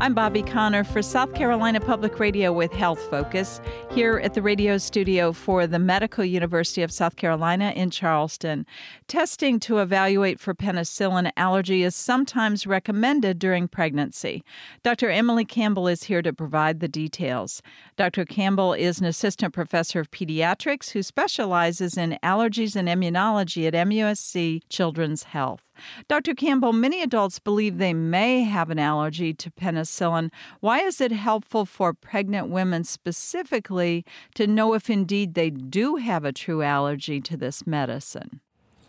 I'm Bobbi Conner for South Carolina Public Radio with Health Focus here at the radio studio for the Medical University of South Carolina in Charleston. Testing to evaluate for penicillin allergy is sometimes recommended during pregnancy. Dr. Emily Campbell is here to provide the details. Dr. Campbell is an assistant professor of pediatrics who specializes in allergies and immunology at MUSC Children's Health. Dr. Campbell, many adults believe they may have an allergy to penicillin. Why is it helpful for pregnant women specifically to know if indeed they do have a true allergy to this medicine?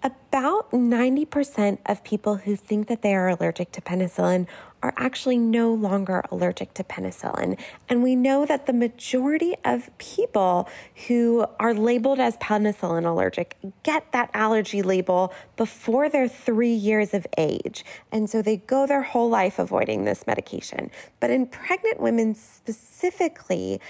About 90% of people who think that they are allergic to penicillin are actually no longer allergic to penicillin. And we know that the majority of people who are labeled as penicillin allergic get that allergy label before they're three years of age. And so they go their whole life avoiding this medication. But in pregnant women specifically,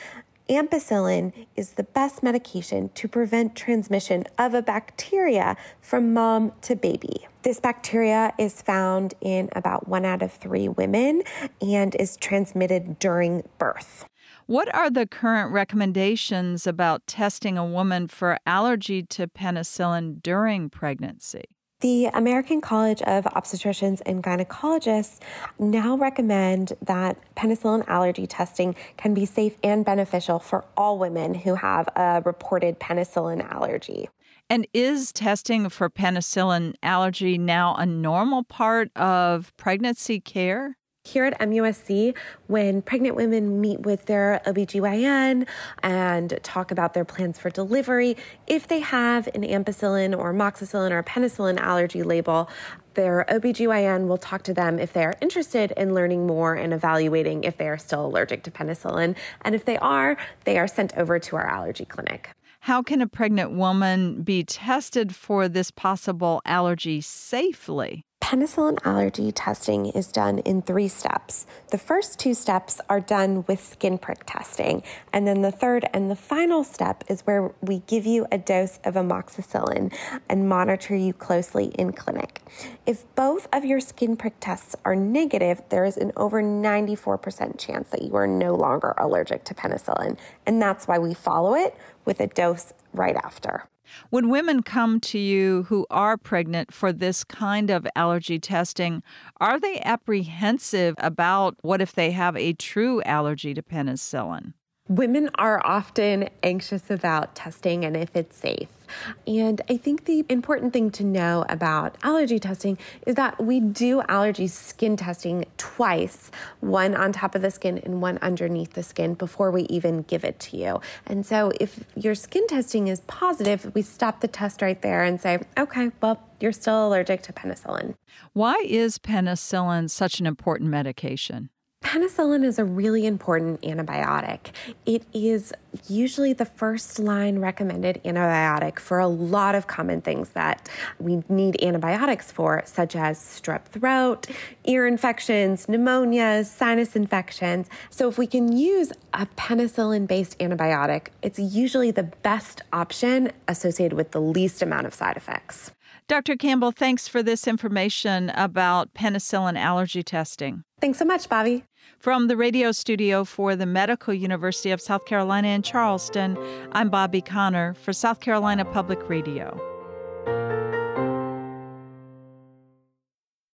ampicillin is the best medication to prevent transmission of a bacteria from mom to baby. This bacteria is found in about one out of three women and is transmitted during birth. What are the current recommendations about testing a woman for allergy to penicillin during pregnancy? The American College of Obstetricians and Gynecologists now recommend that penicillin allergy testing can be safe and beneficial for all women who have a reported penicillin allergy. And is testing for penicillin allergy now a normal part of pregnancy care? Here at MUSC, when pregnant women meet with their OBGYN and talk about their plans for delivery, if they have an ampicillin or amoxicillin or penicillin allergy label, their OBGYN will talk to them if they are interested in learning more and evaluating if they are still allergic to penicillin. And if they are, they are sent over to our allergy clinic. How can a pregnant woman be tested for this possible allergy safely? Penicillin allergy testing is done in three steps. The first two steps are done with skin prick testing, and then the third and the final step is where we give you a dose of amoxicillin and monitor you closely in clinic. If both of your skin prick tests are negative, there is an over 94% chance that you are no longer allergic to penicillin, and that's why we follow it with a dose right after. When women come to you who are pregnant for this kind of allergy testing, are they apprehensive about what if they have a true allergy to penicillin? Women are often anxious about testing and if it's safe. And I think the important thing to know about allergy testing is that we do allergy skin testing twice, one on top of the skin and one underneath the skin before we even give it to you. And so if your skin testing is positive, we stop the test right there and say, okay, well, you're still allergic to penicillin. Why is penicillin such an important medication? Penicillin is a really important antibiotic. It is usually the first line recommended antibiotic for a lot of common things that we need antibiotics for, such as strep throat, ear infections, pneumonias, sinus infections. So, if we can use a penicillin based antibiotic, it's usually the best option associated with the least amount of side effects. Dr. Campbell, thanks for this information about penicillin allergy testing. Thanks so much, Bobbi. From the radio studio for the Medical University of South Carolina in Charleston, I'm Bobbi Conner for South Carolina Public Radio.